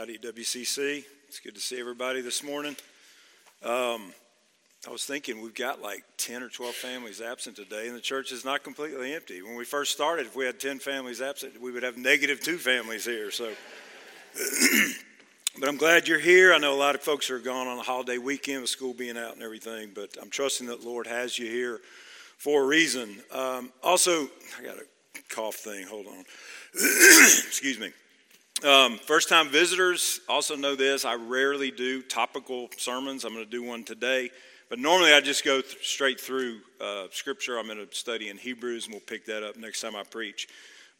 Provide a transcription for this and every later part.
Howdy, WCC. It's good to see everybody this morning. Um, I was thinking we've got like 10 or 12 families absent today, and the church is not completely empty. When we first started, if we had 10 families absent, we would have negative two families here. So, but I'm glad you're here. I know a lot of folks are gone on a holiday weekend with school being out and everything, but I'm trusting that the Lord has you here for a reason. Um, also, I got a cough thing. Hold on. Excuse me. Um, first time visitors also know this. I rarely do topical sermons. I'm going to do one today. But normally I just go th- straight through uh, scripture. I'm going to study in Hebrews, and we'll pick that up next time I preach.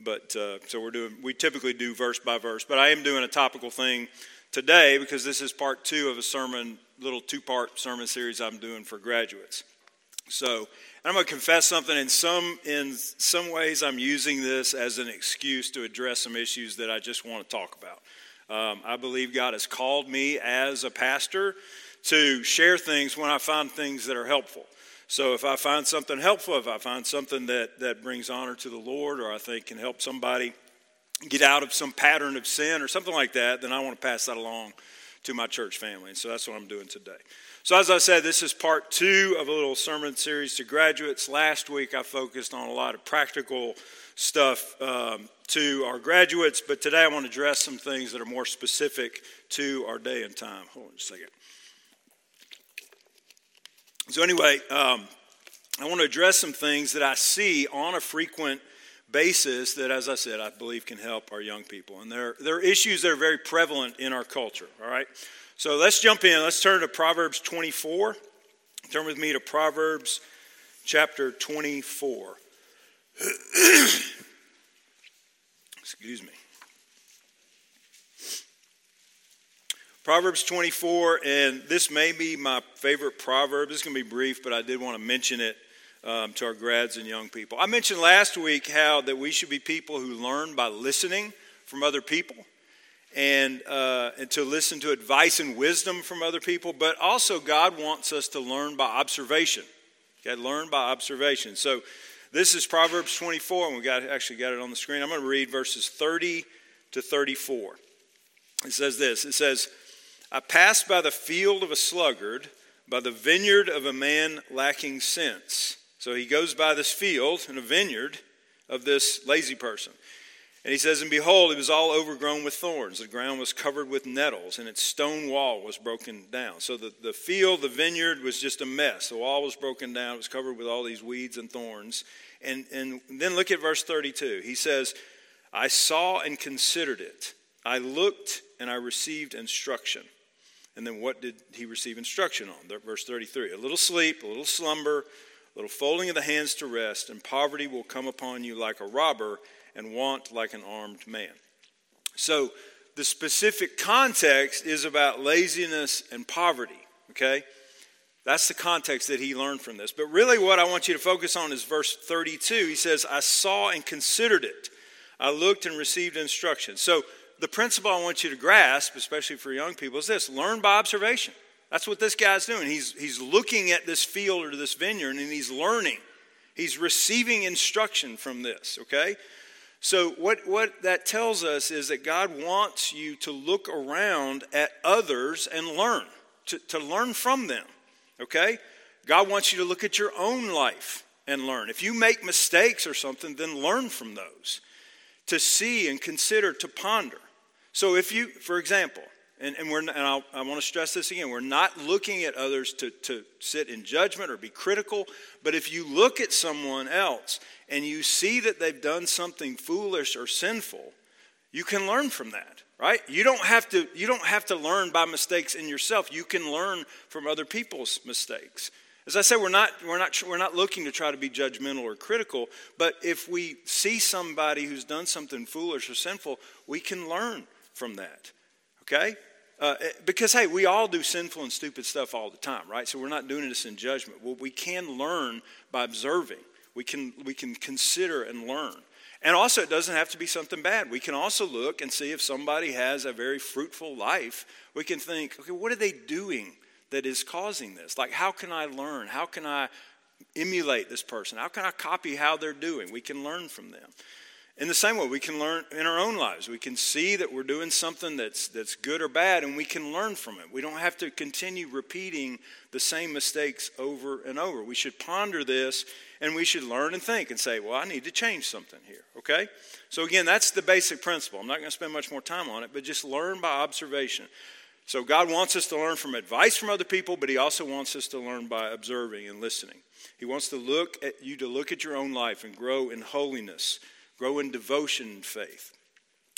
But uh, so we're doing, we typically do verse by verse. But I am doing a topical thing today because this is part two of a sermon, little two part sermon series I'm doing for graduates. So I'm going to confess something. In some, in some ways, I'm using this as an excuse to address some issues that I just want to talk about. Um, I believe God has called me as a pastor to share things when I find things that are helpful. So if I find something helpful, if I find something that, that brings honor to the Lord or I think can help somebody get out of some pattern of sin or something like that, then I want to pass that along to my church family. And so that's what I'm doing today. So, as I said, this is part two of a little sermon series to graduates. Last week, I focused on a lot of practical stuff um, to our graduates, but today I want to address some things that are more specific to our day and time. Hold on a second. So, anyway, um, I want to address some things that I see on a frequent basis that, as I said, I believe can help our young people. And there, there are issues that are very prevalent in our culture, all right? So let's jump in. Let's turn to Proverbs 24. Turn with me to Proverbs chapter 24. Excuse me. Proverbs 24, and this may be my favorite proverb. This is going to be brief, but I did want to mention it um, to our grads and young people. I mentioned last week how that we should be people who learn by listening from other people and, uh, and to listen to advice and wisdom from other people, but also God wants us to learn by observation. Okay, learn by observation. So this is Proverbs 24, and we got actually got it on the screen. I'm going to read verses 30 to 34. It says this. It says, "I passed by the field of a sluggard, by the vineyard of a man lacking sense." So he goes by this field and a vineyard of this lazy person. And he says, And behold, it was all overgrown with thorns. The ground was covered with nettles, and its stone wall was broken down. So the, the field, the vineyard, was just a mess. The wall was broken down. It was covered with all these weeds and thorns. And, and then look at verse 32. He says, I saw and considered it. I looked and I received instruction. And then what did he receive instruction on? Verse 33 A little sleep, a little slumber, little folding of the hands to rest, and poverty will come upon you like a robber and want like an armed man. So the specific context is about laziness and poverty, okay? That's the context that he learned from this. But really, what I want you to focus on is verse 32. He says, I saw and considered it. I looked and received instruction. So, the principle I want you to grasp, especially for young people, is this learn by observation. That's what this guy's doing. He's, he's looking at this field or this vineyard and he's learning. He's receiving instruction from this, okay? So, what, what that tells us is that God wants you to look around at others and learn, to, to learn from them. Okay? God wants you to look at your own life and learn. If you make mistakes or something, then learn from those. To see and consider, to ponder. So, if you, for example, and, and, we're, and I'll, I want to stress this again. We're not looking at others to, to sit in judgment or be critical. But if you look at someone else and you see that they've done something foolish or sinful, you can learn from that, right? You don't have to, you don't have to learn by mistakes in yourself. You can learn from other people's mistakes. As I said, we're not, we're, not, we're not looking to try to be judgmental or critical, but if we see somebody who's done something foolish or sinful, we can learn from that. Okay? Uh, because, hey, we all do sinful and stupid stuff all the time, right? So we're not doing this in judgment. Well, we can learn by observing. We can, we can consider and learn. And also, it doesn't have to be something bad. We can also look and see if somebody has a very fruitful life. We can think, okay, what are they doing that is causing this? Like, how can I learn? How can I emulate this person? How can I copy how they're doing? We can learn from them. In the same way, we can learn in our own lives. We can see that we're doing something that's, that's good or bad, and we can learn from it. We don't have to continue repeating the same mistakes over and over. We should ponder this, and we should learn and think and say, well, I need to change something here, okay? So, again, that's the basic principle. I'm not going to spend much more time on it, but just learn by observation. So, God wants us to learn from advice from other people, but He also wants us to learn by observing and listening. He wants to look at you to look at your own life and grow in holiness grow in devotion and faith.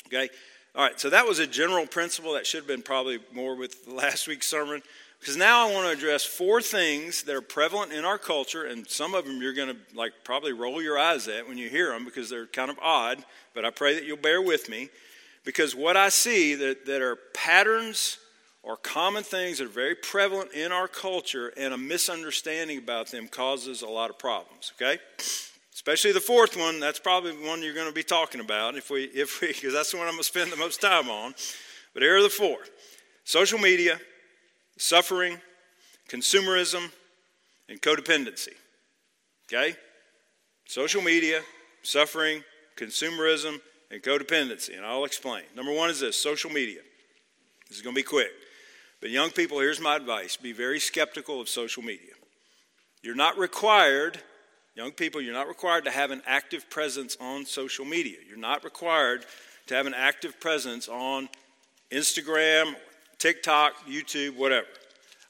Okay? All right, so that was a general principle that should have been probably more with last week's sermon. Because now I want to address four things that are prevalent in our culture, and some of them you're going to like probably roll your eyes at when you hear them because they're kind of odd. But I pray that you'll bear with me, because what I see that, that are patterns or common things that are very prevalent in our culture, and a misunderstanding about them causes a lot of problems. Okay, especially the fourth one. That's probably the one you're going to be talking about if we, if we, because that's the one I'm going to spend the most time on. But here are the four: social media, suffering, consumerism, and codependency. Okay, social media, suffering, consumerism, and codependency, and I'll explain. Number one is this: social media. This is going to be quick. But young people, here's my advice: be very skeptical of social media. You're not required Young people, you're not required to have an active presence on social media. You're not required to have an active presence on Instagram, TikTok, YouTube, whatever.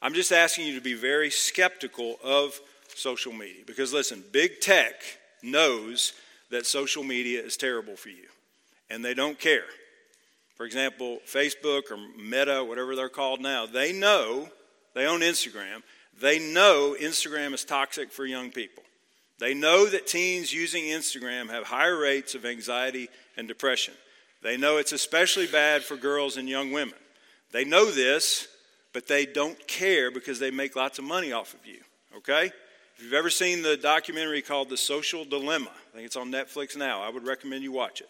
I'm just asking you to be very skeptical of social media because, listen, big tech knows that social media is terrible for you, and they don't care. For example, Facebook or Meta, whatever they're called now, they know, they own Instagram, they know Instagram is toxic for young people. They know that teens using Instagram have higher rates of anxiety and depression. They know it's especially bad for girls and young women. They know this, but they don't care because they make lots of money off of you. Okay? If you've ever seen the documentary called The Social Dilemma, I think it's on Netflix now, I would recommend you watch it.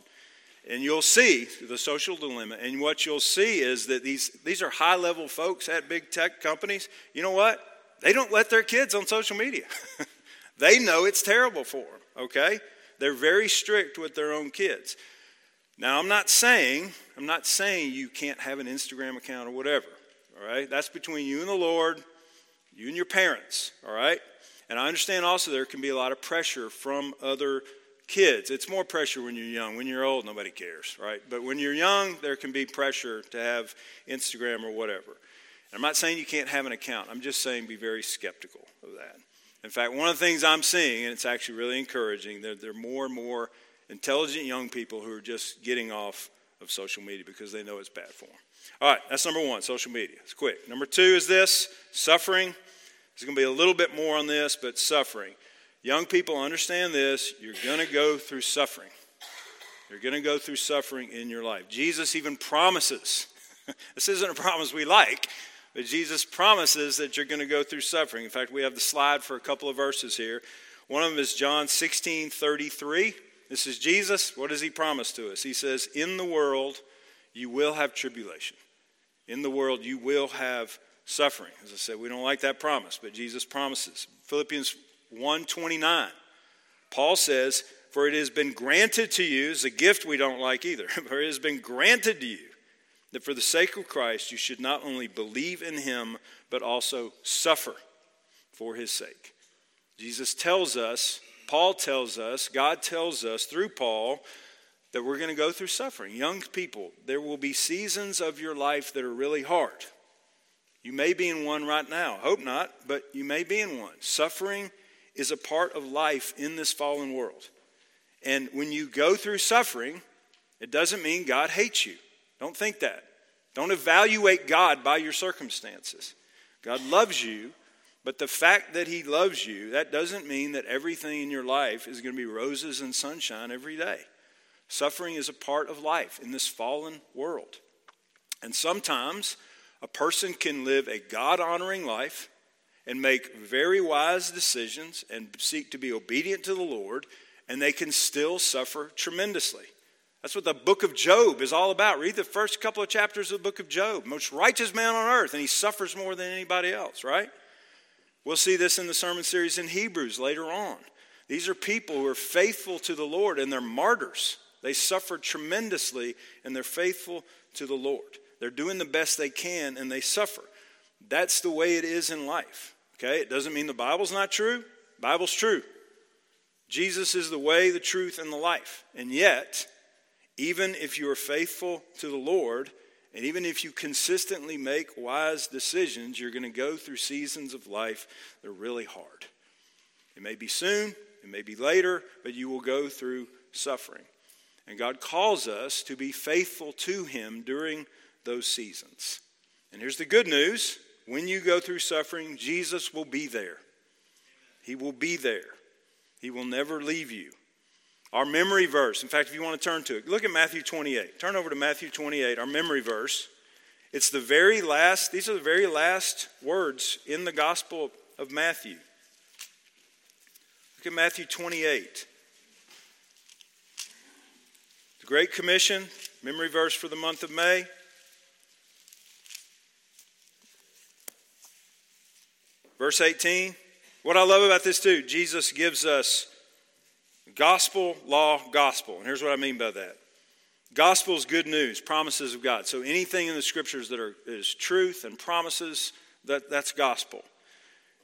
And you'll see the social dilemma. And what you'll see is that these, these are high level folks at big tech companies. You know what? They don't let their kids on social media. They know it's terrible for them, okay? They're very strict with their own kids. Now, I'm not saying, I'm not saying you can't have an Instagram account or whatever, all right? That's between you and the Lord, you and your parents, all right? And I understand also there can be a lot of pressure from other kids. It's more pressure when you're young. When you're old, nobody cares, right? But when you're young, there can be pressure to have Instagram or whatever. And I'm not saying you can't have an account. I'm just saying be very skeptical of that. In fact, one of the things I'm seeing, and it's actually really encouraging, there, there are more and more intelligent young people who are just getting off of social media because they know it's bad for them. All right, that's number one, social media. It's quick. Number two is this suffering. There's going to be a little bit more on this, but suffering. Young people understand this. You're going to go through suffering. You're going to go through suffering in your life. Jesus even promises. this isn't a promise we like, but Jesus promises that you're going to go through suffering. In fact, we have the slide for a couple of verses here. One of them is John 16 33. This is Jesus. What does he promise to us? He says, In the world you will have tribulation. In the world you will have suffering. As I said, we don't like that promise, but Jesus promises. Philippians 1:29. Paul says, "For it has been granted to you, is a gift we don't like either, for it has been granted to you that for the sake of Christ you should not only believe in him, but also suffer for his sake. Jesus tells us, Paul tells us, God tells us through Paul that we're going to go through suffering. Young people, there will be seasons of your life that are really hard. You may be in one right now. Hope not, but you may be in one. Suffering is a part of life in this fallen world. And when you go through suffering, it doesn't mean God hates you. Don't think that. Don't evaluate God by your circumstances. God loves you, but the fact that He loves you, that doesn't mean that everything in your life is going to be roses and sunshine every day. Suffering is a part of life in this fallen world. And sometimes a person can live a God honoring life and make very wise decisions and seek to be obedient to the Lord, and they can still suffer tremendously. That's what the book of Job is all about. Read the first couple of chapters of the book of Job. Most righteous man on earth, and he suffers more than anybody else, right? We'll see this in the sermon series in Hebrews later on. These are people who are faithful to the Lord and they're martyrs. They suffer tremendously and they're faithful to the Lord. They're doing the best they can and they suffer. That's the way it is in life. Okay? It doesn't mean the Bible's not true. Bible's true. Jesus is the way, the truth, and the life. And yet, even if you are faithful to the Lord, and even if you consistently make wise decisions, you're going to go through seasons of life that are really hard. It may be soon, it may be later, but you will go through suffering. And God calls us to be faithful to Him during those seasons. And here's the good news when you go through suffering, Jesus will be there. He will be there. He will never leave you. Our memory verse, in fact, if you want to turn to it, look at Matthew 28. Turn over to Matthew 28, our memory verse. It's the very last, these are the very last words in the Gospel of Matthew. Look at Matthew 28. The Great Commission, memory verse for the month of May. Verse 18. What I love about this too, Jesus gives us gospel, law, gospel. And here's what I mean by that. Gospel is good news, promises of God. So anything in the scriptures that are is truth and promises, that, that's gospel.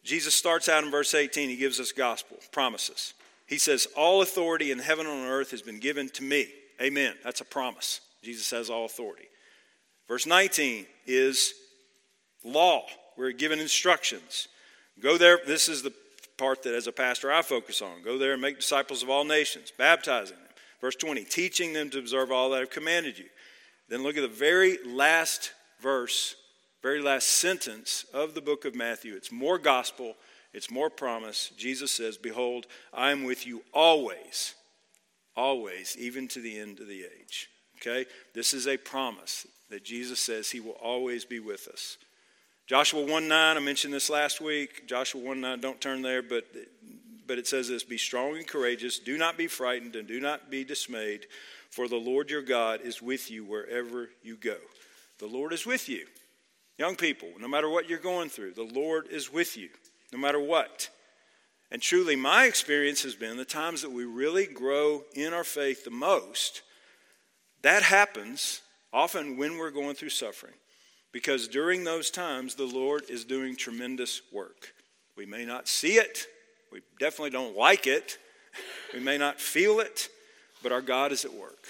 Jesus starts out in verse 18, he gives us gospel, promises. He says, All authority in heaven and on earth has been given to me. Amen. That's a promise. Jesus has all authority. Verse 19 is law. We're given instructions. Go there. This is the part that as a pastor I focus on. Go there and make disciples of all nations, baptizing them. Verse 20, teaching them to observe all that I've commanded you. Then look at the very last verse, very last sentence of the book of Matthew. It's more gospel, it's more promise. Jesus says, Behold, I am with you always, always, even to the end of the age. Okay? This is a promise that Jesus says he will always be with us. Joshua 1 9, I mentioned this last week. Joshua 1 9, don't turn there, but, but it says this Be strong and courageous, do not be frightened, and do not be dismayed, for the Lord your God is with you wherever you go. The Lord is with you. Young people, no matter what you're going through, the Lord is with you, no matter what. And truly, my experience has been the times that we really grow in our faith the most, that happens often when we're going through suffering. Because during those times, the Lord is doing tremendous work. We may not see it, we definitely don't like it, we may not feel it, but our God is at work.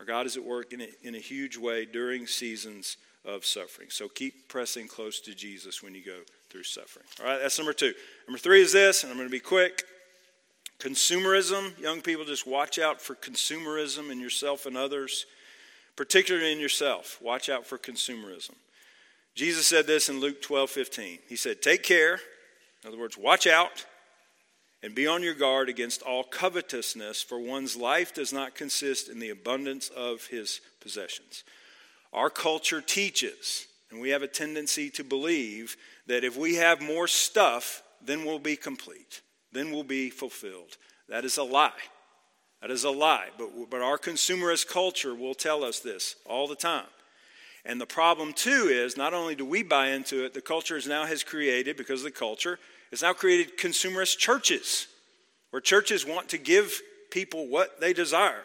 Our God is at work in a, in a huge way during seasons of suffering. So keep pressing close to Jesus when you go through suffering. All right, that's number two. Number three is this, and I'm going to be quick. Consumerism. Young people, just watch out for consumerism in yourself and others particularly in yourself. Watch out for consumerism. Jesus said this in Luke 12 15. He said, Take care, in other words, watch out, and be on your guard against all covetousness, for one's life does not consist in the abundance of his possessions. Our culture teaches, and we have a tendency to believe, that if we have more stuff, then we'll be complete, then we'll be fulfilled. That is a lie. That is a lie. But, but our consumerist culture will tell us this all the time. And the problem, too, is not only do we buy into it, the culture is now has created, because of the culture, it's now created consumerist churches, where churches want to give people what they desire.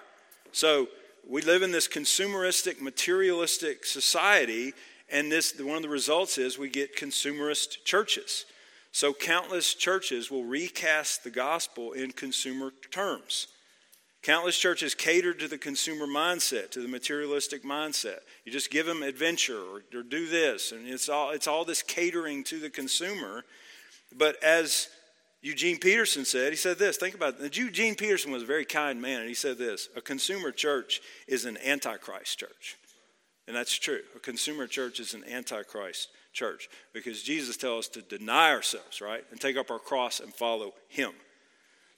So we live in this consumeristic, materialistic society, and this one of the results is we get consumerist churches. So countless churches will recast the gospel in consumer terms. Countless churches cater to the consumer mindset, to the materialistic mindset. You just give them adventure or, or, do this, and it's all, it's all this catering to the consumer. But as Eugene Peterson said, he said this think about it. Eugene Peterson was a very kind man, and he said this a consumer church is an antichrist church. And that's true. A consumer church is an antichrist church because Jesus tells us to deny ourselves, right? And take up our cross and follow him.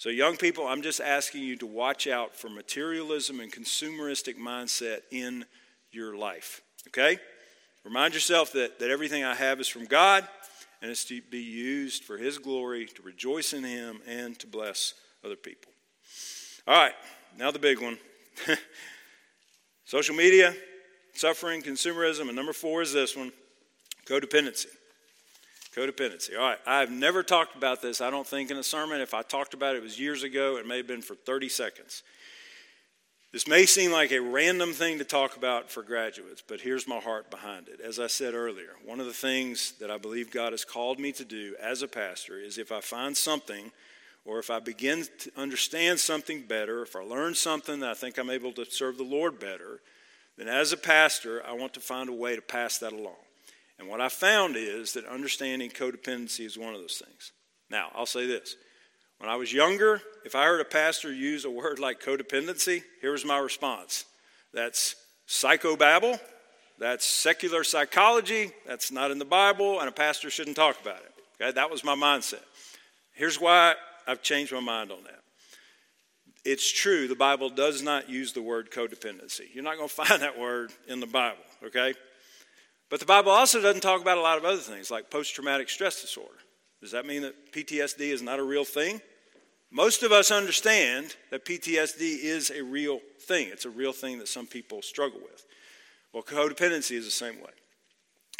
So, young people, I'm just asking you to watch out for materialism and consumeristic mindset in your life. Okay? Remind yourself that, that everything I have is from God and it's to be used for His glory, to rejoice in Him, and to bless other people. All right, now the big one social media, suffering, consumerism, and number four is this one codependency. Codependency. All right, I've never talked about this, I don't think, in a sermon. If I talked about it, it was years ago. It may have been for 30 seconds. This may seem like a random thing to talk about for graduates, but here's my heart behind it. As I said earlier, one of the things that I believe God has called me to do as a pastor is if I find something or if I begin to understand something better, if I learn something that I think I'm able to serve the Lord better, then as a pastor, I want to find a way to pass that along. And what I found is that understanding codependency is one of those things. Now, I'll say this when I was younger, if I heard a pastor use a word like codependency, here was my response that's psychobabble, that's secular psychology, that's not in the Bible, and a pastor shouldn't talk about it. Okay? That was my mindset. Here's why I've changed my mind on that. It's true, the Bible does not use the word codependency. You're not going to find that word in the Bible, okay? But the Bible also doesn't talk about a lot of other things like post traumatic stress disorder. Does that mean that PTSD is not a real thing? Most of us understand that PTSD is a real thing. It's a real thing that some people struggle with. Well, codependency is the same way.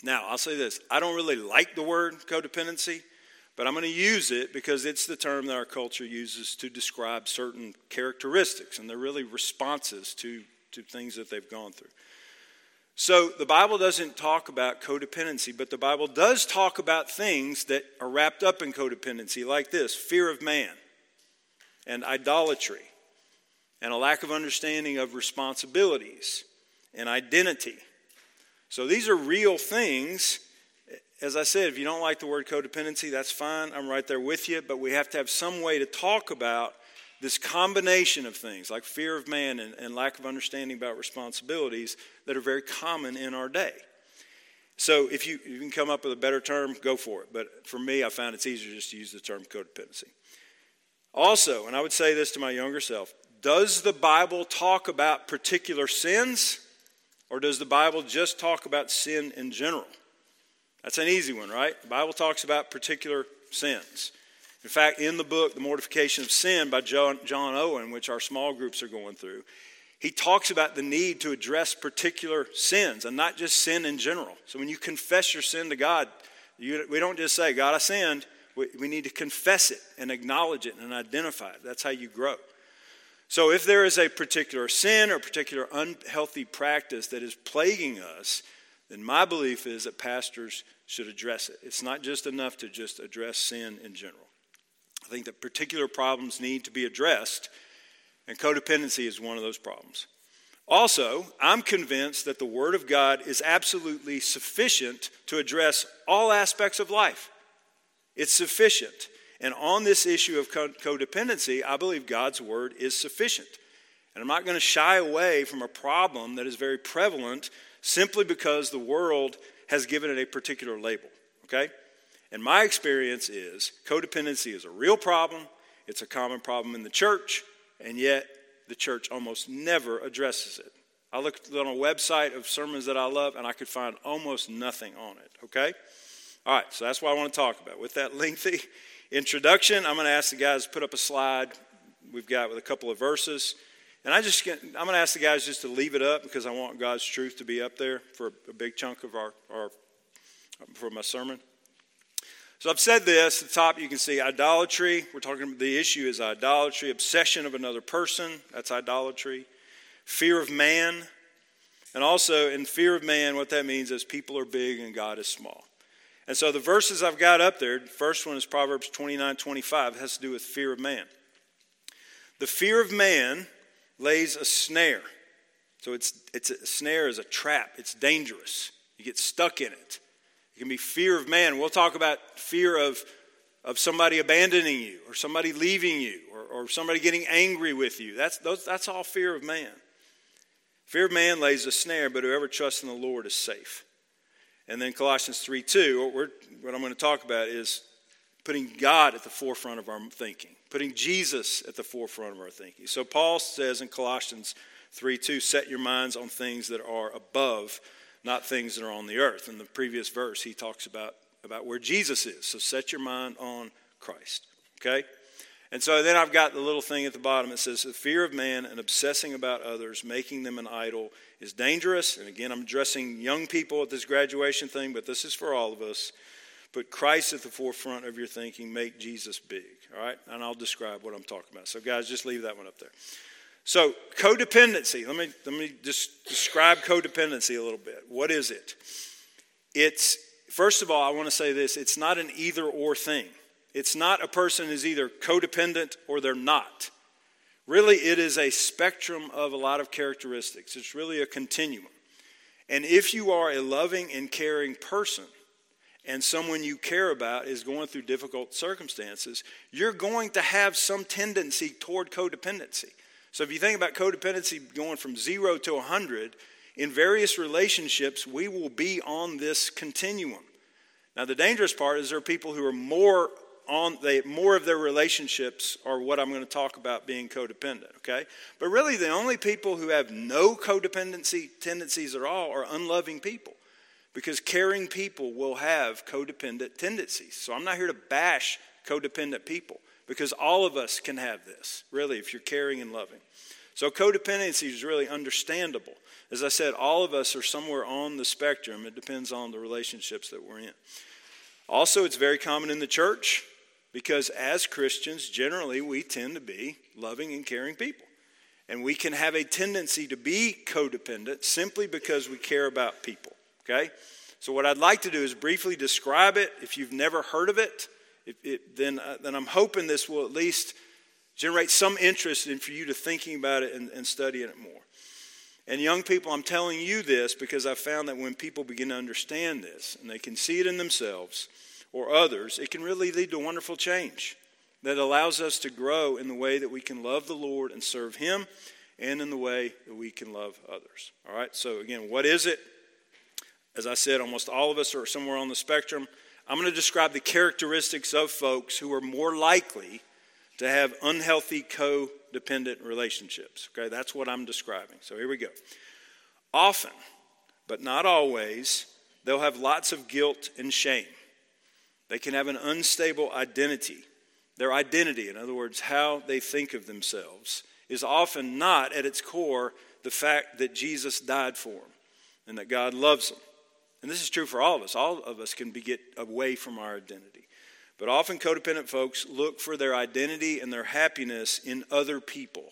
Now, I'll say this I don't really like the word codependency, but I'm going to use it because it's the term that our culture uses to describe certain characteristics, and they're really responses to, to things that they've gone through. So the Bible doesn't talk about codependency, but the Bible does talk about things that are wrapped up in codependency, like this fear of man and idolatry and a lack of understanding of responsibilities and identity. So these are real things. As I said, if you don't like the word codependency, that's fine. I'm right there with you. But we have to have some way to talk about this combination of things like fear of man and, and lack of understanding about responsibilities that are very common in our day. So if you, you can come up with a better term, go for it. But for me, I found it's easier just to use the term codependency. Also, and I would say this to my younger self does the Bible talk about particular sins, or does the Bible just talk about sin in general? That's an easy one, right? The Bible talks about particular sins. In fact, in the book, The Mortification of Sin by John, John Owen, which our small groups are going through, he talks about the need to address particular sins and not just sin in general. So when you confess your sin to God, you, we don't just say, God, I sinned. We, we need to confess it and acknowledge it and identify it. That's how you grow. So if there is a particular sin or particular unhealthy practice that is plaguing us, then my belief is that pastors should address it. It's not just enough to just address sin in general. I think that particular problems need to be addressed, and codependency is one of those problems. Also, I'm convinced that the Word of God is absolutely sufficient to address all aspects of life. It's sufficient. And on this issue of codependency, I believe God's word is sufficient. And I'm not going to shy away from a problem that is very prevalent simply because the world has given it a particular label. Okay? And my experience is codependency is a real problem, it's a common problem in the church, and yet the church almost never addresses it. I looked on a website of sermons that I love, and I could find almost nothing on it. Okay? All right, so that's what I want to talk about. With that lengthy introduction, I'm going to ask the guys to put up a slide we've got with a couple of verses. And I just I'm going to ask the guys just to leave it up because I want God's truth to be up there for a big chunk of our, our for my sermon. So I've said this at the top you can see idolatry. We're talking the issue is idolatry, obsession of another person, that's idolatry. Fear of man. And also in fear of man, what that means is people are big and God is small. And so the verses I've got up there, the first one is Proverbs 29 25, it has to do with fear of man. The fear of man lays a snare. So it's, it's a snare is a trap, it's dangerous. You get stuck in. It can be fear of man. We'll talk about fear of, of somebody abandoning you or somebody leaving you or, or somebody getting angry with you. That's, those, that's all fear of man. Fear of man lays a snare, but whoever trusts in the Lord is safe. And then Colossians 3 2, what, what I'm going to talk about is putting God at the forefront of our thinking, putting Jesus at the forefront of our thinking. So Paul says in Colossians 3 2, set your minds on things that are above, not things that are on the earth. In the previous verse, he talks about, about where Jesus is. So set your mind on Christ. Okay? And so then I've got the little thing at the bottom. It says, The fear of man and obsessing about others, making them an idol, is dangerous. And again, I'm addressing young people at this graduation thing, but this is for all of us. Put Christ at the forefront of your thinking. Make Jesus big. All right? And I'll describe what I'm talking about. So, guys, just leave that one up there. So, codependency. Let me, let me just describe codependency a little bit. What is it? It's, first of all, I want to say this it's not an either or thing. It's not a person is either codependent or they're not. Really, it is a spectrum of a lot of characteristics. It's really a continuum. And if you are a loving and caring person, and someone you care about is going through difficult circumstances, you're going to have some tendency toward codependency. So if you think about codependency going from zero to 100, in various relationships, we will be on this continuum. Now, the dangerous part is there are people who are more on, they, more of their relationships are what I'm going to talk about being codependent, okay? But really, the only people who have no codependency tendencies at all are unloving people because caring people will have codependent tendencies. So I'm not here to bash codependent people because all of us can have this, really, if you're caring and loving. So codependency is really understandable. As I said, all of us are somewhere on the spectrum. It depends on the relationships that we're in. Also, it's very common in the church because as Christians, generally, we tend to be loving and caring people. And we can have a tendency to be codependent simply because we care about people. Okay? So, what I'd like to do is briefly describe it. If you've never heard of it, it, it, then, uh, then I'm hoping this will at least generate some interest in for you to thinking about it and, and studying it more. And young people, I'm telling you this because I found that when people begin to understand this and they can see it in themselves or others, it can really lead to wonderful change that allows us to grow in the way that we can love the Lord and serve Him and in the way that we can love others. All right, so again, what is it? As I said, almost all of us are somewhere on the spectrum. I'm going to describe the characteristics of folks who are more likely to have unhealthy codependent relationships. Okay, that's what I'm describing. So here we go. Often, but not always, they'll have lots of guilt and shame. They can have an unstable identity. Their identity, in other words, how they think of themselves, is often not at its core the fact that Jesus died for them and that God loves them. And this is true for all of us. All of us can be get away from our identity. But often codependent folks look for their identity and their happiness in other people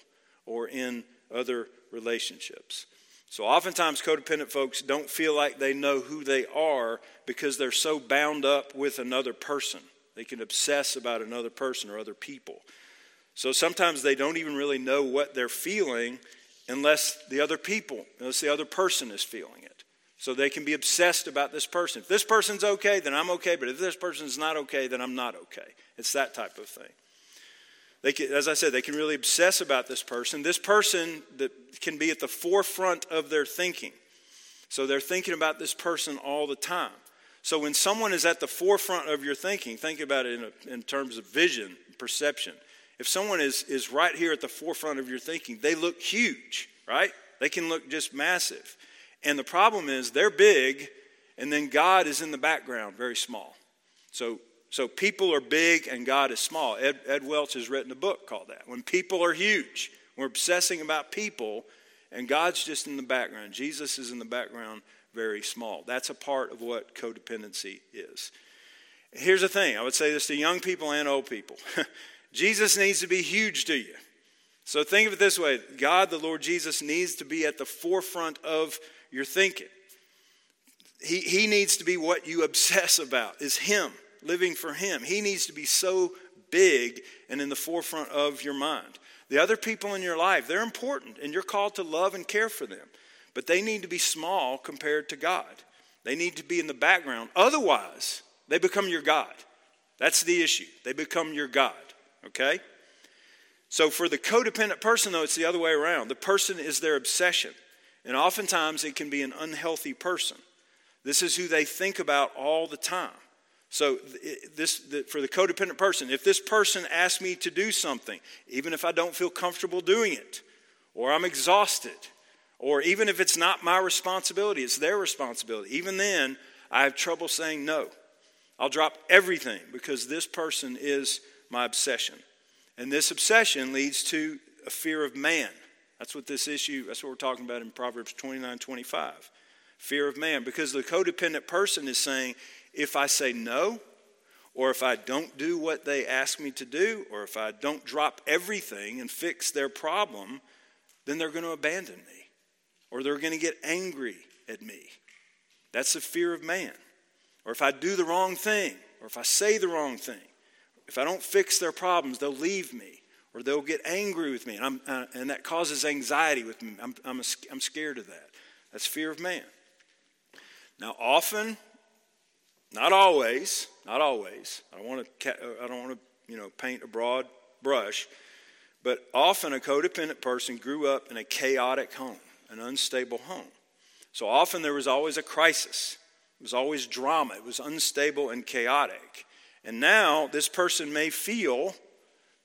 or in other relationships. So oftentimes codependent folks don't feel like they know who they are because they're so bound up with another person. They can obsess about another person or other people. So sometimes they don't even really know what they're feeling unless the other people, unless the other person is feeling it. So they can be obsessed about this person. If this person's okay, then I'm okay, but if this person's not okay, then I'm not okay. It's that type of thing. They can, as I said, they can really obsess about this person. This person that can be at the forefront of their thinking. So they're thinking about this person all the time. So when someone is at the forefront of your thinking, think about it in, a, in terms of vision, perception. If someone is, is right here at the forefront of your thinking, they look huge, right? They can look just massive. And the problem is they're big, and then God is in the background, very small. So, so people are big and God is small. Ed, Ed Welch has written a book called that. When people are huge, we're obsessing about people, and God's just in the background. Jesus is in the background, very small. That's a part of what codependency is. Here's the thing I would say this to young people and old people Jesus needs to be huge to you. So think of it this way God, the Lord Jesus, needs to be at the forefront of your thinking. He, he needs to be what you obsess about, is Him, living for Him. He needs to be so big and in the forefront of your mind. The other people in your life, they're important, and you're called to love and care for them. But they need to be small compared to God. They need to be in the background. Otherwise, they become your God. That's the issue. They become your God, okay? So for the codependent person, though, it's the other way around. The person is their obsession. And oftentimes it can be an unhealthy person. This is who they think about all the time. So, this, for the codependent person, if this person asks me to do something, even if I don't feel comfortable doing it, or I'm exhausted, Or even if it's not my responsibility, it's their responsibility. Even then, I have trouble saying no. I'll drop everything because this person is my obsession. And this obsession leads to a fear of man. That's what this issue, that's what we're talking about in Proverbs 29 25. Fear of man. Because the codependent person is saying, if I say no, or if I don't do what they ask me to do, or if I don't drop everything and fix their problem, then they're going to abandon me, or they're going to get angry at me. That's the fear of man. Or if I do the wrong thing, or if I say the wrong thing, if I don't fix their problems, they'll leave me, or they'll get angry with me, and, uh, and that causes anxiety with me. I'm, I'm, a, I'm scared of that. That's fear of man. Now, often, not always, not always. I don't want to. I don't want to, you know, paint a broad brush, but often a codependent person grew up in a chaotic home, an unstable home. So often there was always a crisis. It was always drama. It was unstable and chaotic. And now this person may feel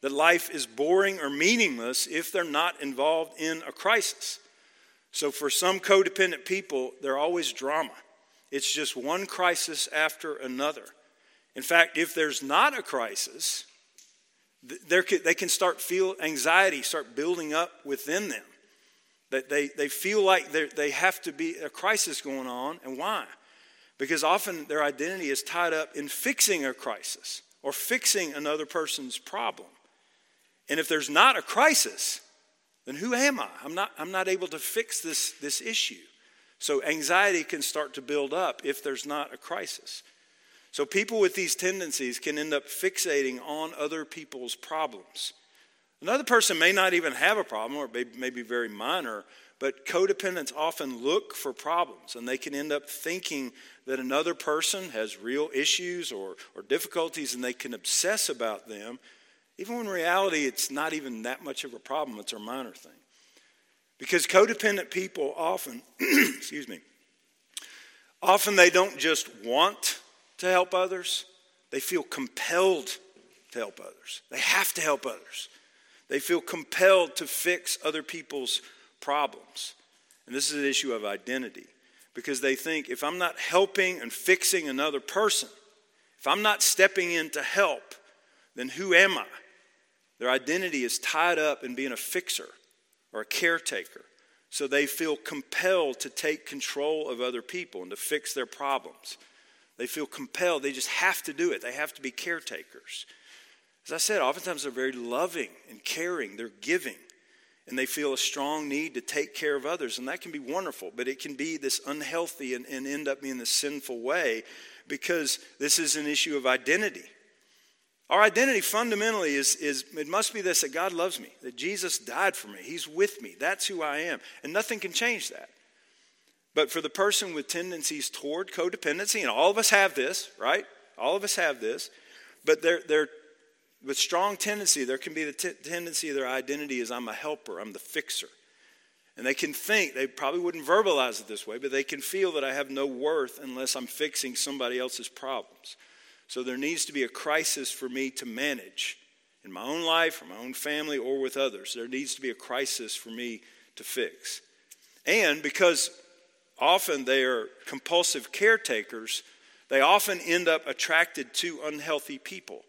that life is boring or meaningless if they're not involved in a crisis. So for some codependent people, they're always drama. It's just one crisis after another. In fact, if there's not a crisis, they can start feel anxiety start building up within them. That they, they feel like they have to be a crisis going on. And why? Because often their identity is tied up in fixing a crisis or fixing another person's problem. And if there's not a crisis, then who am I? I'm not, I'm not able to fix this, this issue. So anxiety can start to build up if there's not a crisis. So people with these tendencies can end up fixating on other people's problems. Another person may not even have a problem or may, may be very minor, but codependents often look for problems and they can end up thinking that another person has real issues or, or difficulties and they can obsess about them, even when in reality it's not even that much of a problem, it's a minor thing. Because codependent people often, excuse me, often they don't just want to help others, they feel compelled to help others. They have to help others. They feel compelled to fix other people's problems. And this is an issue of identity because they think if I'm not helping and fixing another person, if I'm not stepping in to help, then who am I? Their identity is tied up in being a fixer or a caretaker. So they feel compelled to take control of other people and to fix their problems. They feel compelled. They just have to do it. They have to be caretakers. As I said, oftentimes they're very loving and caring, they're giving, and they feel a strong need to take care of others. And that can be wonderful, but it can be this unhealthy and, and end up being this sinful way because this is an issue of identity. Our identity fundamentally is, is it must be this that God loves me, that Jesus died for me, He's with me, that's who I am, and nothing can change that. But for the person with tendencies toward codependency, and all of us have this, right? All of us have this, but they're, they're with strong tendency, there can be the t- tendency of their identity is I'm a helper, I'm the fixer. And they can think, they probably wouldn't verbalize it this way, but they can feel that I have no worth unless I'm fixing somebody else's problems. So there needs to be a crisis for me to manage in my own life, or my own family, or with others. There needs to be a crisis for me to fix. And because often they are compulsive caretakers, they often end up attracted to unhealthy people.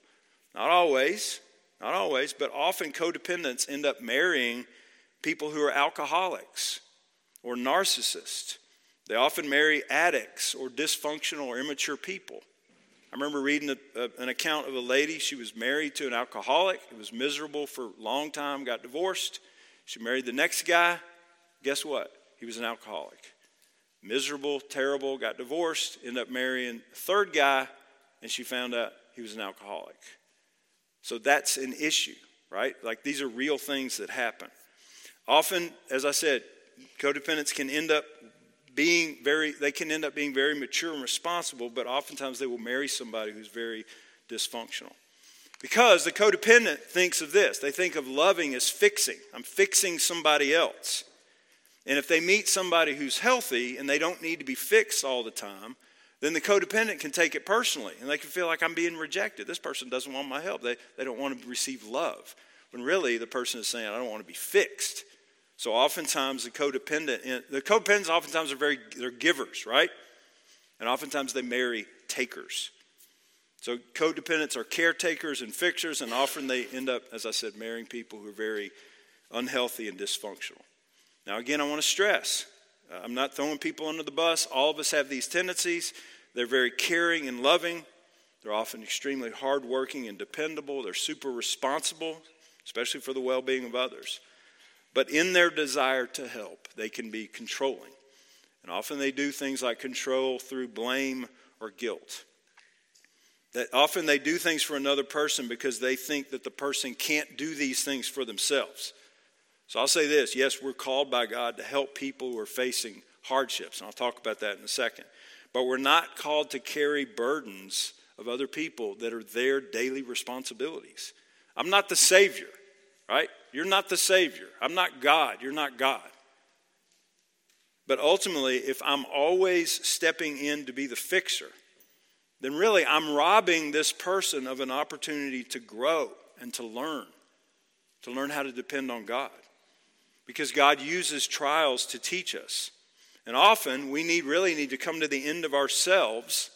Not always, not always, but often codependents end up marrying people who are alcoholics or narcissists. They often marry addicts or dysfunctional or immature people. I remember reading a, a, an account of a lady. She was married to an alcoholic. It was miserable for a long time, got divorced. She married the next guy. Guess what? He was an alcoholic. Miserable, terrible, got divorced, ended up marrying a third guy, and she found out he was an alcoholic. So that's an issue, right? Like these are real things that happen. Often, as I said, codependents can end up being very, they can end up being very mature and responsible, but oftentimes they will marry somebody who's very dysfunctional. Because the codependent thinks of this they think of loving as fixing. I'm fixing somebody else. And if they meet somebody who's healthy and they don't need to be fixed all the time, then the codependent can take it personally and they can feel like I'm being rejected. This person doesn't want my help. They, they don't want to receive love. When really the person is saying, I don't want to be fixed. So oftentimes the codependent, the codependents oftentimes are very, they're givers, right? And oftentimes they marry takers. So codependents are caretakers and fixers, and often they end up, as I said, marrying people who are very unhealthy and dysfunctional. Now, again, I want to stress uh, I'm not throwing people under the bus. All of us have these tendencies. They're very caring and loving. They're often extremely hardworking and dependable. They're super responsible, especially for the well being of others. But in their desire to help, they can be controlling. And often they do things like control through blame or guilt. That often they do things for another person because they think that the person can't do these things for themselves. So I'll say this yes, we're called by God to help people who are facing hardships, and I'll talk about that in a second. But we're not called to carry burdens of other people that are their daily responsibilities. I'm not the Savior, right? You're not the Savior. I'm not God. You're not God. But ultimately, if I'm always stepping in to be the fixer, then really I'm robbing this person of an opportunity to grow and to learn, to learn how to depend on God. Because God uses trials to teach us. And often we need really need to come to the end of ourselves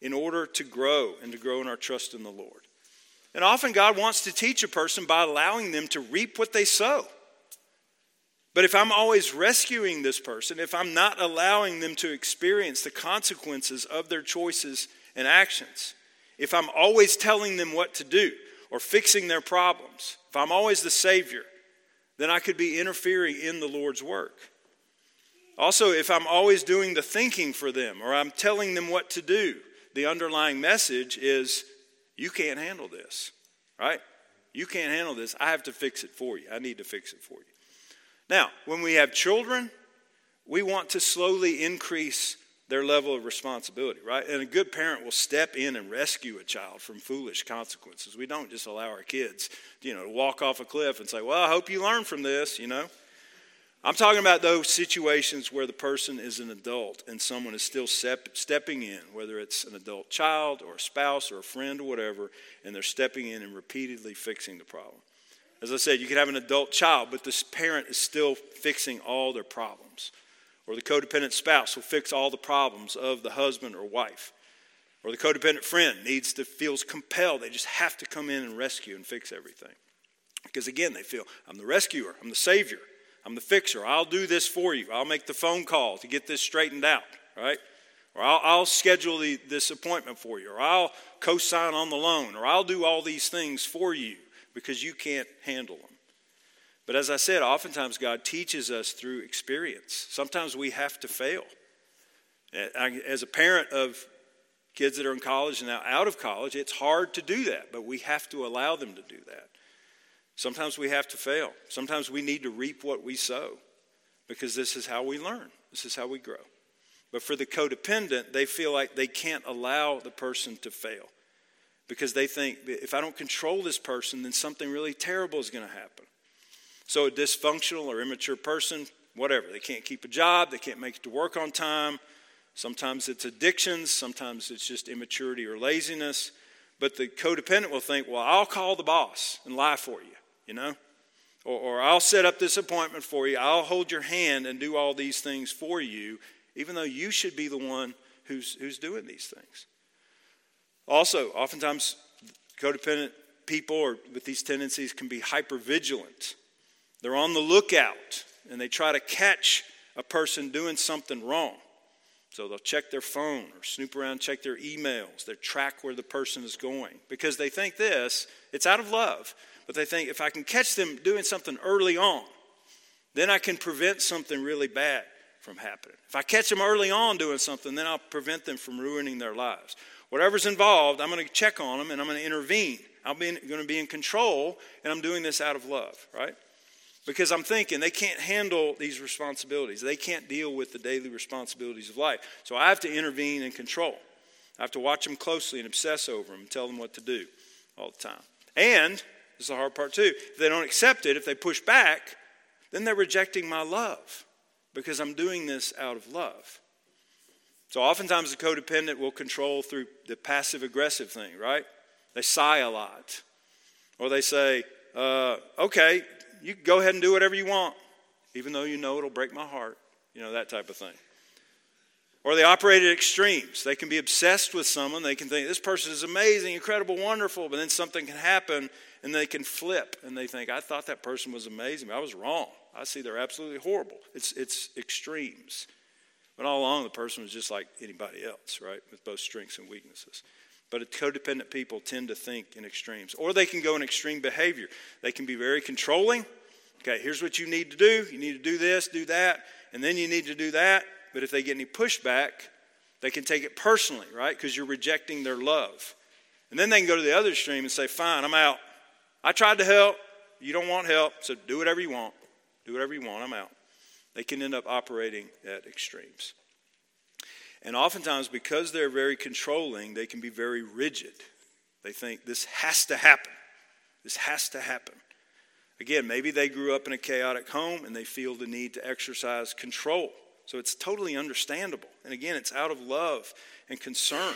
in order to grow and to grow in our trust in the Lord. And often God wants to teach a person by allowing them to reap what they sow. But if I'm always rescuing this person, if I'm not allowing them to experience the consequences of their choices and actions, if I'm always telling them what to do or fixing their problems, if I'm always the Savior, then I could be interfering in the Lord's work. Also, if I'm always doing the thinking for them or I'm telling them what to do, the underlying message is you can't handle this, right? You can't handle this. I have to fix it for you. I need to fix it for you. Now, when we have children, we want to slowly increase their level of responsibility, right? And a good parent will step in and rescue a child from foolish consequences. We don't just allow our kids, you know, to walk off a cliff and say, "Well, I hope you learn from this," you know. I'm talking about those situations where the person is an adult and someone is still step, stepping in, whether it's an adult child or a spouse or a friend or whatever, and they're stepping in and repeatedly fixing the problem. As I said, you can have an adult child, but this parent is still fixing all their problems. Or the codependent spouse will fix all the problems of the husband or wife. Or the codependent friend needs to feels compelled. They just have to come in and rescue and fix everything. Because again, they feel, I'm the rescuer, I'm the savior. I'm the fixer. I'll do this for you. I'll make the phone call to get this straightened out, right? Or I'll, I'll schedule the, this appointment for you. Or I'll co sign on the loan. Or I'll do all these things for you because you can't handle them. But as I said, oftentimes God teaches us through experience. Sometimes we have to fail. As a parent of kids that are in college and now out of college, it's hard to do that, but we have to allow them to do that. Sometimes we have to fail. Sometimes we need to reap what we sow because this is how we learn, this is how we grow. But for the codependent, they feel like they can't allow the person to fail because they think if I don't control this person, then something really terrible is going to happen. So, a dysfunctional or immature person, whatever, they can't keep a job, they can't make it to work on time. Sometimes it's addictions, sometimes it's just immaturity or laziness. But the codependent will think, well, I'll call the boss and lie for you you know? Or, or I'll set up this appointment for you. I'll hold your hand and do all these things for you, even though you should be the one who's, who's doing these things. Also, oftentimes, codependent people or with these tendencies can be hyper vigilant. They're on the lookout and they try to catch a person doing something wrong. So they'll check their phone or snoop around, check their emails, they track where the person is going because they think this, it's out of love but they think if I can catch them doing something early on, then I can prevent something really bad from happening. If I catch them early on doing something, then I'll prevent them from ruining their lives. Whatever's involved, I'm going to check on them and I'm going to intervene. I'm going to be in control, and I'm doing this out of love, right? Because I'm thinking they can't handle these responsibilities. They can't deal with the daily responsibilities of life. So I have to intervene and control. I have to watch them closely and obsess over them and tell them what to do all the time. And this is the hard part too. If they don't accept it, if they push back, then they're rejecting my love because I'm doing this out of love. So oftentimes the codependent will control through the passive aggressive thing, right? They sigh a lot. Or they say, uh, okay, you go ahead and do whatever you want. even though you know it'll break my heart, you know, that type of thing. Or they operate at extremes. They can be obsessed with someone. They can think, this person is amazing, incredible, wonderful, but then something can happen and they can flip and they think, I thought that person was amazing, but I was wrong. I see they're absolutely horrible. It's, it's extremes. But all along, the person was just like anybody else, right, with both strengths and weaknesses. But codependent people tend to think in extremes. Or they can go in extreme behavior. They can be very controlling. Okay, here's what you need to do. You need to do this, do that, and then you need to do that. But if they get any pushback, they can take it personally, right? Because you're rejecting their love. And then they can go to the other extreme and say, Fine, I'm out. I tried to help. You don't want help, so do whatever you want. Do whatever you want. I'm out. They can end up operating at extremes. And oftentimes, because they're very controlling, they can be very rigid. They think this has to happen. This has to happen. Again, maybe they grew up in a chaotic home and they feel the need to exercise control. So it's totally understandable. And again, it's out of love and concern.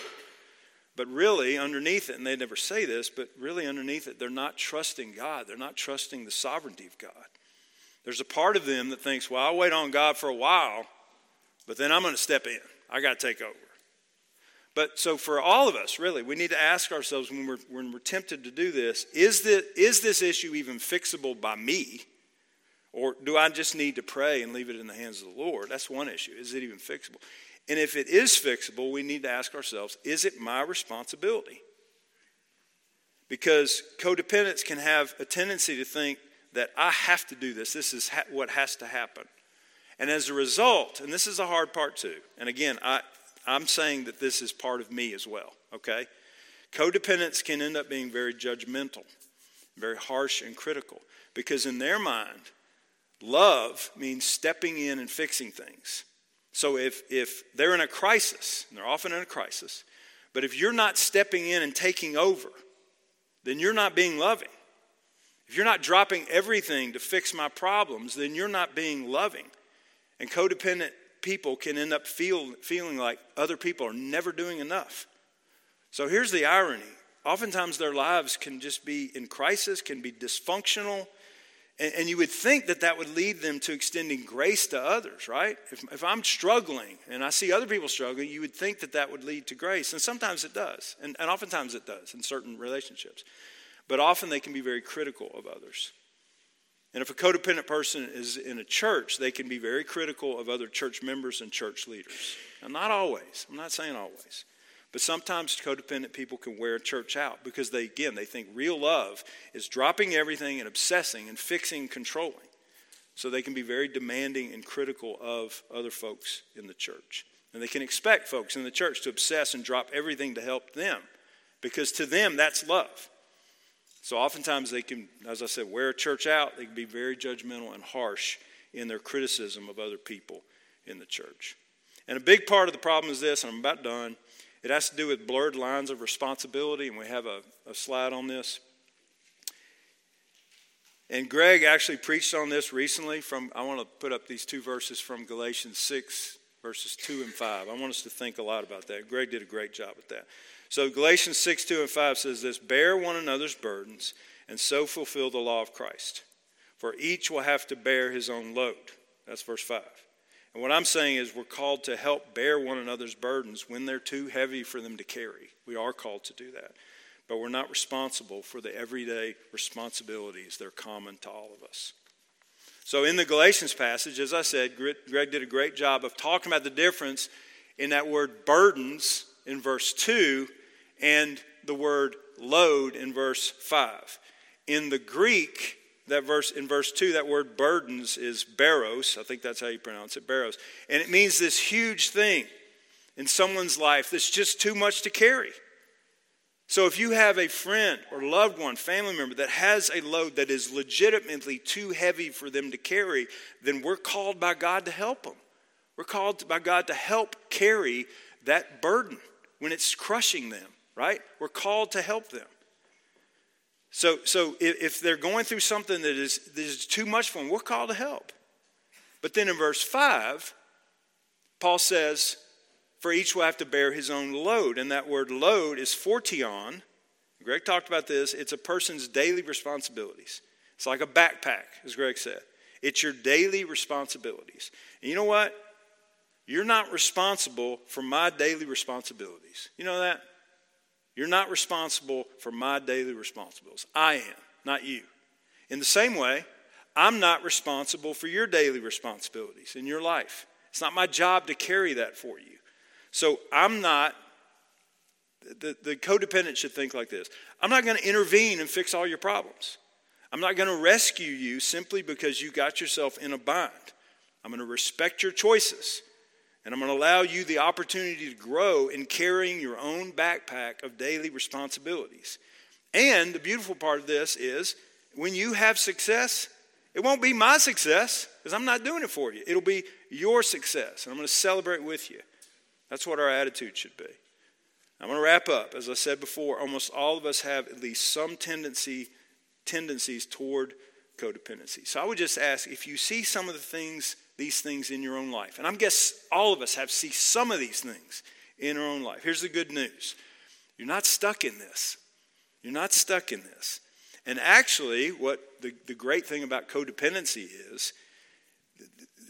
But really, underneath it, and they never say this, but really underneath it, they're not trusting God. They're not trusting the sovereignty of God. There's a part of them that thinks, well, I'll wait on God for a while, but then I'm going to step in. I got to take over. But so for all of us, really, we need to ask ourselves when we're, when we're tempted to do this is, this is this issue even fixable by me? Or do I just need to pray and leave it in the hands of the Lord? That's one issue. Is it even fixable? And if it is fixable, we need to ask ourselves is it my responsibility? Because codependents can have a tendency to think that I have to do this, this is ha- what has to happen. And as a result, and this is the hard part too, and again, I, I'm saying that this is part of me as well, okay? Codependents can end up being very judgmental, very harsh and critical, because in their mind, love means stepping in and fixing things. So if, if they're in a crisis, and they're often in a crisis, but if you're not stepping in and taking over, then you're not being loving. If you're not dropping everything to fix my problems, then you're not being loving. And codependent people can end up feel, feeling like other people are never doing enough. So here's the irony oftentimes their lives can just be in crisis, can be dysfunctional, and, and, you would think that that would lead them to extending grace to others, right? If, if I'm struggling and I see other people struggling, you would think that that would lead to grace. And sometimes it does. And, and oftentimes it does in certain relationships. But often they can be very critical of others. And if a codependent person is in a church, they can be very critical of other church members and church leaders. Now, not always. I'm not saying always. But sometimes codependent people can wear church out because they, again, they think real love is dropping everything and obsessing and fixing, controlling. So they can be very demanding and critical of other folks in the church. And they can expect folks in the church to obsess and drop everything to help them because to them, that's love. So oftentimes they can, as I said, wear church out. They can be very judgmental and harsh in their criticism of other people in the church. And a big part of the problem is this, and I'm about done it has to do with blurred lines of responsibility, and we have a, a slide on this. And Greg actually preached on this recently from, I want to put up these two verses from Galatians 6, verses 2 and 5. I want us to think a lot about that. Greg did a great job with that. So Galatians 6, 2 and 5 says this Bear one another's burdens, and so fulfill the law of Christ. For each will have to bear his own load. That's verse 5. And what I'm saying is, we're called to help bear one another's burdens when they're too heavy for them to carry. We are called to do that. But we're not responsible for the everyday responsibilities that are common to all of us. So, in the Galatians passage, as I said, Greg did a great job of talking about the difference in that word burdens in verse 2 and the word load in verse 5. In the Greek, that verse in verse 2 that word burdens is baros i think that's how you pronounce it baros and it means this huge thing in someone's life that's just too much to carry. So if you have a friend or loved one family member that has a load that is legitimately too heavy for them to carry then we're called by god to help them. We're called by god to help carry that burden when it's crushing them right? We're called to help them so, so if they're going through something that is, that is too much for them, we're called to help. But then in verse 5, Paul says, For each will have to bear his own load. And that word load is phortion. Greg talked about this. It's a person's daily responsibilities. It's like a backpack, as Greg said. It's your daily responsibilities. And you know what? You're not responsible for my daily responsibilities. You know that? You're not responsible for my daily responsibilities. I am, not you. In the same way, I'm not responsible for your daily responsibilities in your life. It's not my job to carry that for you. So I'm not, the, the codependent should think like this I'm not going to intervene and fix all your problems. I'm not going to rescue you simply because you got yourself in a bind. I'm going to respect your choices. And I'm going to allow you the opportunity to grow in carrying your own backpack of daily responsibilities. And the beautiful part of this is when you have success, it won't be my success because I'm not doing it for you. It'll be your success. And I'm going to celebrate with you. That's what our attitude should be. I'm going to wrap up. As I said before, almost all of us have at least some tendency tendencies toward codependency. So I would just ask if you see some of the things, these things in your own life, and I guess all of us have see some of these things in our own life. Here's the good news: you're not stuck in this. You're not stuck in this. And actually, what the, the great thing about codependency is,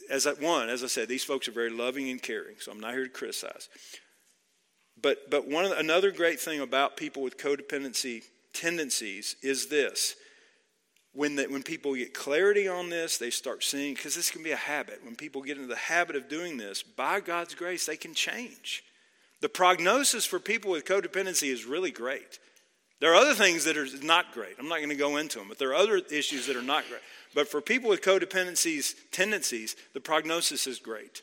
as I, one, as I said, these folks are very loving and caring, so I'm not here to criticize. But, but one the, another great thing about people with codependency tendencies is this. When, the, when people get clarity on this, they start seeing, because this can be a habit. When people get into the habit of doing this, by God's grace, they can change. The prognosis for people with codependency is really great. There are other things that are not great. I'm not going to go into them, but there are other issues that are not great. But for people with codependencies tendencies, the prognosis is great.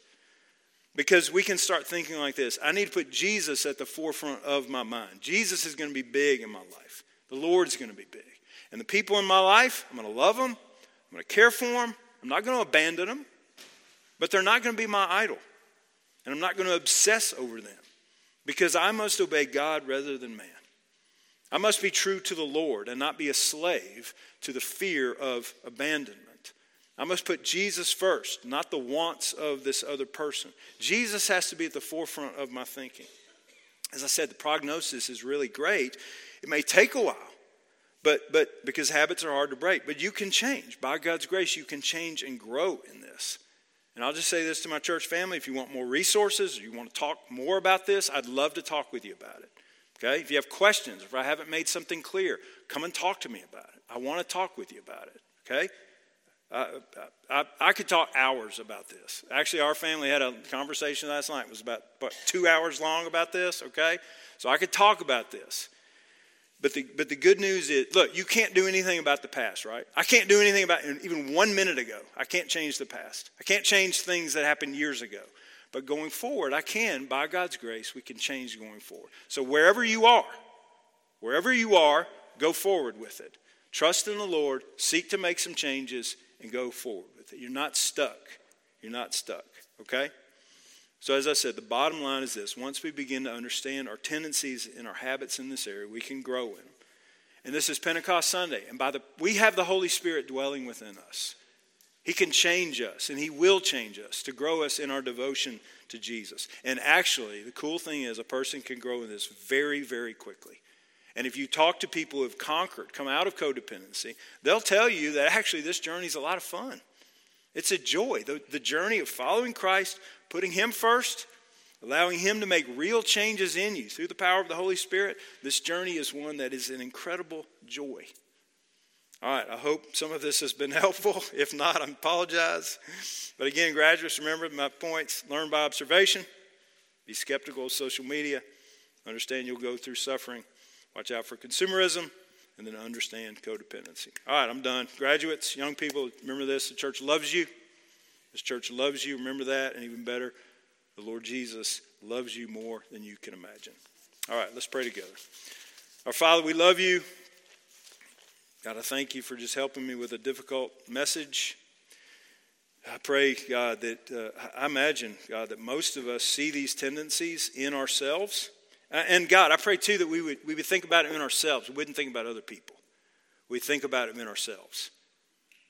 Because we can start thinking like this I need to put Jesus at the forefront of my mind. Jesus is going to be big in my life, the Lord's going to be big. And the people in my life, I'm going to love them, I'm going to care for them, I'm not going to abandon them, but they're not going to be my idol. And I'm not going to obsess over them because I must obey God rather than man. I must be true to the Lord and not be a slave to the fear of abandonment. I must put Jesus first, not the wants of this other person. Jesus has to be at the forefront of my thinking. As I said, the prognosis is really great. It may take a while, but, but because habits are hard to break, but you can change. By God's grace, you can change and grow in this. And I'll just say this to my church family if you want more resources or you want to talk more about this, I'd love to talk with you about it. Okay? If you have questions, if I haven't made something clear, come and talk to me about it. I want to talk with you about it. Okay? Uh, I, I, could talk hours about this. Actually, our family had a conversation last night. It was about two hours long about this, okay? So I could talk about this. But the, but the good news is look, you can't do anything about the past, right? I can't do anything about even one minute ago. I can't change the past. I can't change things that happened years ago. But going forward, I can, by God's grace, we can change going forward. So wherever you are, wherever you are, go forward with it. Trust in the Lord, seek to make some changes, and go forward with it. You're not stuck. You're not stuck, okay? So, as I said, the bottom line is this once we begin to understand our tendencies and our habits in this area, we can grow in them. And this is Pentecost Sunday. And by the we have the Holy Spirit dwelling within us. He can change us, and He will change us to grow us in our devotion to Jesus. And actually, the cool thing is, a person can grow in this very, very quickly. And if you talk to people who have conquered, come out of codependency, they'll tell you that actually this journey is a lot of fun. It's a joy. The, the journey of following Christ, putting Him first, allowing Him to make real changes in you through the power of the Holy Spirit, this journey is one that is an incredible joy. All right, I hope some of this has been helpful. If not, I apologize. But again, graduates, remember my points learn by observation, be skeptical of social media, understand you'll go through suffering, watch out for consumerism, and then understand codependency. All right, I'm done. Graduates, young people, remember this the church loves you. This church loves you. Remember that. And even better, the Lord Jesus loves you more than you can imagine. All right, let's pray together. Our Father, we love you. God, I thank you for just helping me with a difficult message. I pray, God, that uh, I imagine, God, that most of us see these tendencies in ourselves. And God, I pray too that we would, we would think about it in ourselves. We wouldn't think about other people. We think about it in ourselves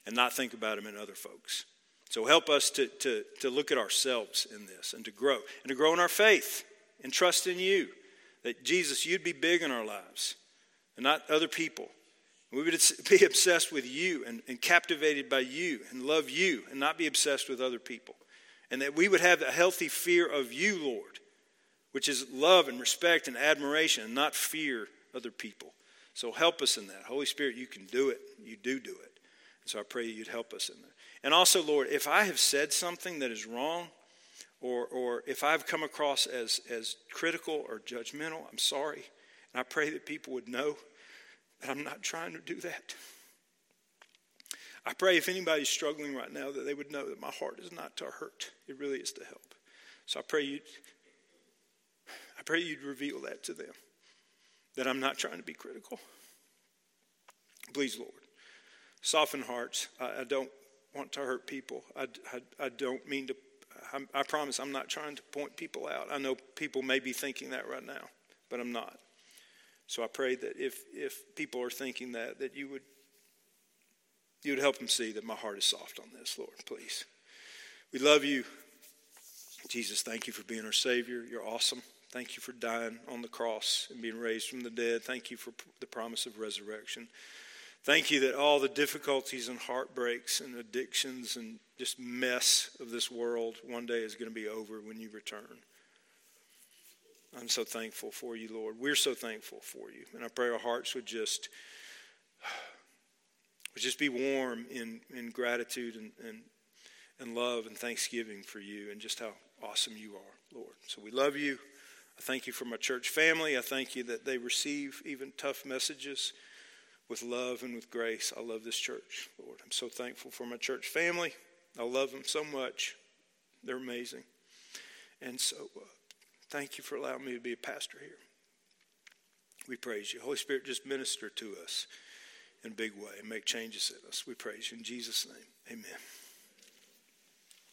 and not think about them in other folks. So help us to, to, to look at ourselves in this and to grow and to grow in our faith and trust in you that Jesus, you'd be big in our lives and not other people. We would be obsessed with you and, and captivated by you and love you and not be obsessed with other people. And that we would have a healthy fear of you, Lord, which is love and respect and admiration and not fear other people. So help us in that. Holy Spirit, you can do it. You do do it. So I pray you'd help us in that. And also, Lord, if I have said something that is wrong, or, or if I've come across as, as critical or judgmental, I'm sorry. And I pray that people would know that I'm not trying to do that. I pray if anybody's struggling right now that they would know that my heart is not to hurt. It really is to help. So I pray you'd I pray you'd reveal that to them. That I'm not trying to be critical. Please, Lord, soften hearts. I, I don't want to hurt people. I, I, I don't mean to I, I promise I'm not trying to point people out. I know people may be thinking that right now, but I'm not. So I pray that if, if people are thinking that, that you would, you would help them see that my heart is soft on this, Lord, please. We love you. Jesus, thank you for being our Savior. You're awesome. Thank you for dying on the cross and being raised from the dead. Thank you for the promise of resurrection. Thank you that all the difficulties and heartbreaks and addictions and just mess of this world one day is going to be over when you return. I'm so thankful for you, Lord. We're so thankful for you. And I pray our hearts would just would just be warm in, in gratitude and, and, and love and thanksgiving for you and just how awesome you are, Lord. So we love you. I thank you for my church family. I thank you that they receive even tough messages with love and with grace. I love this church, Lord. I'm so thankful for my church family. I love them so much. They're amazing. And so uh, thank you for allowing me to be a pastor here. We praise you. Holy Spirit, just minister to us in a big way and make changes in us. We praise you in Jesus' name. Amen.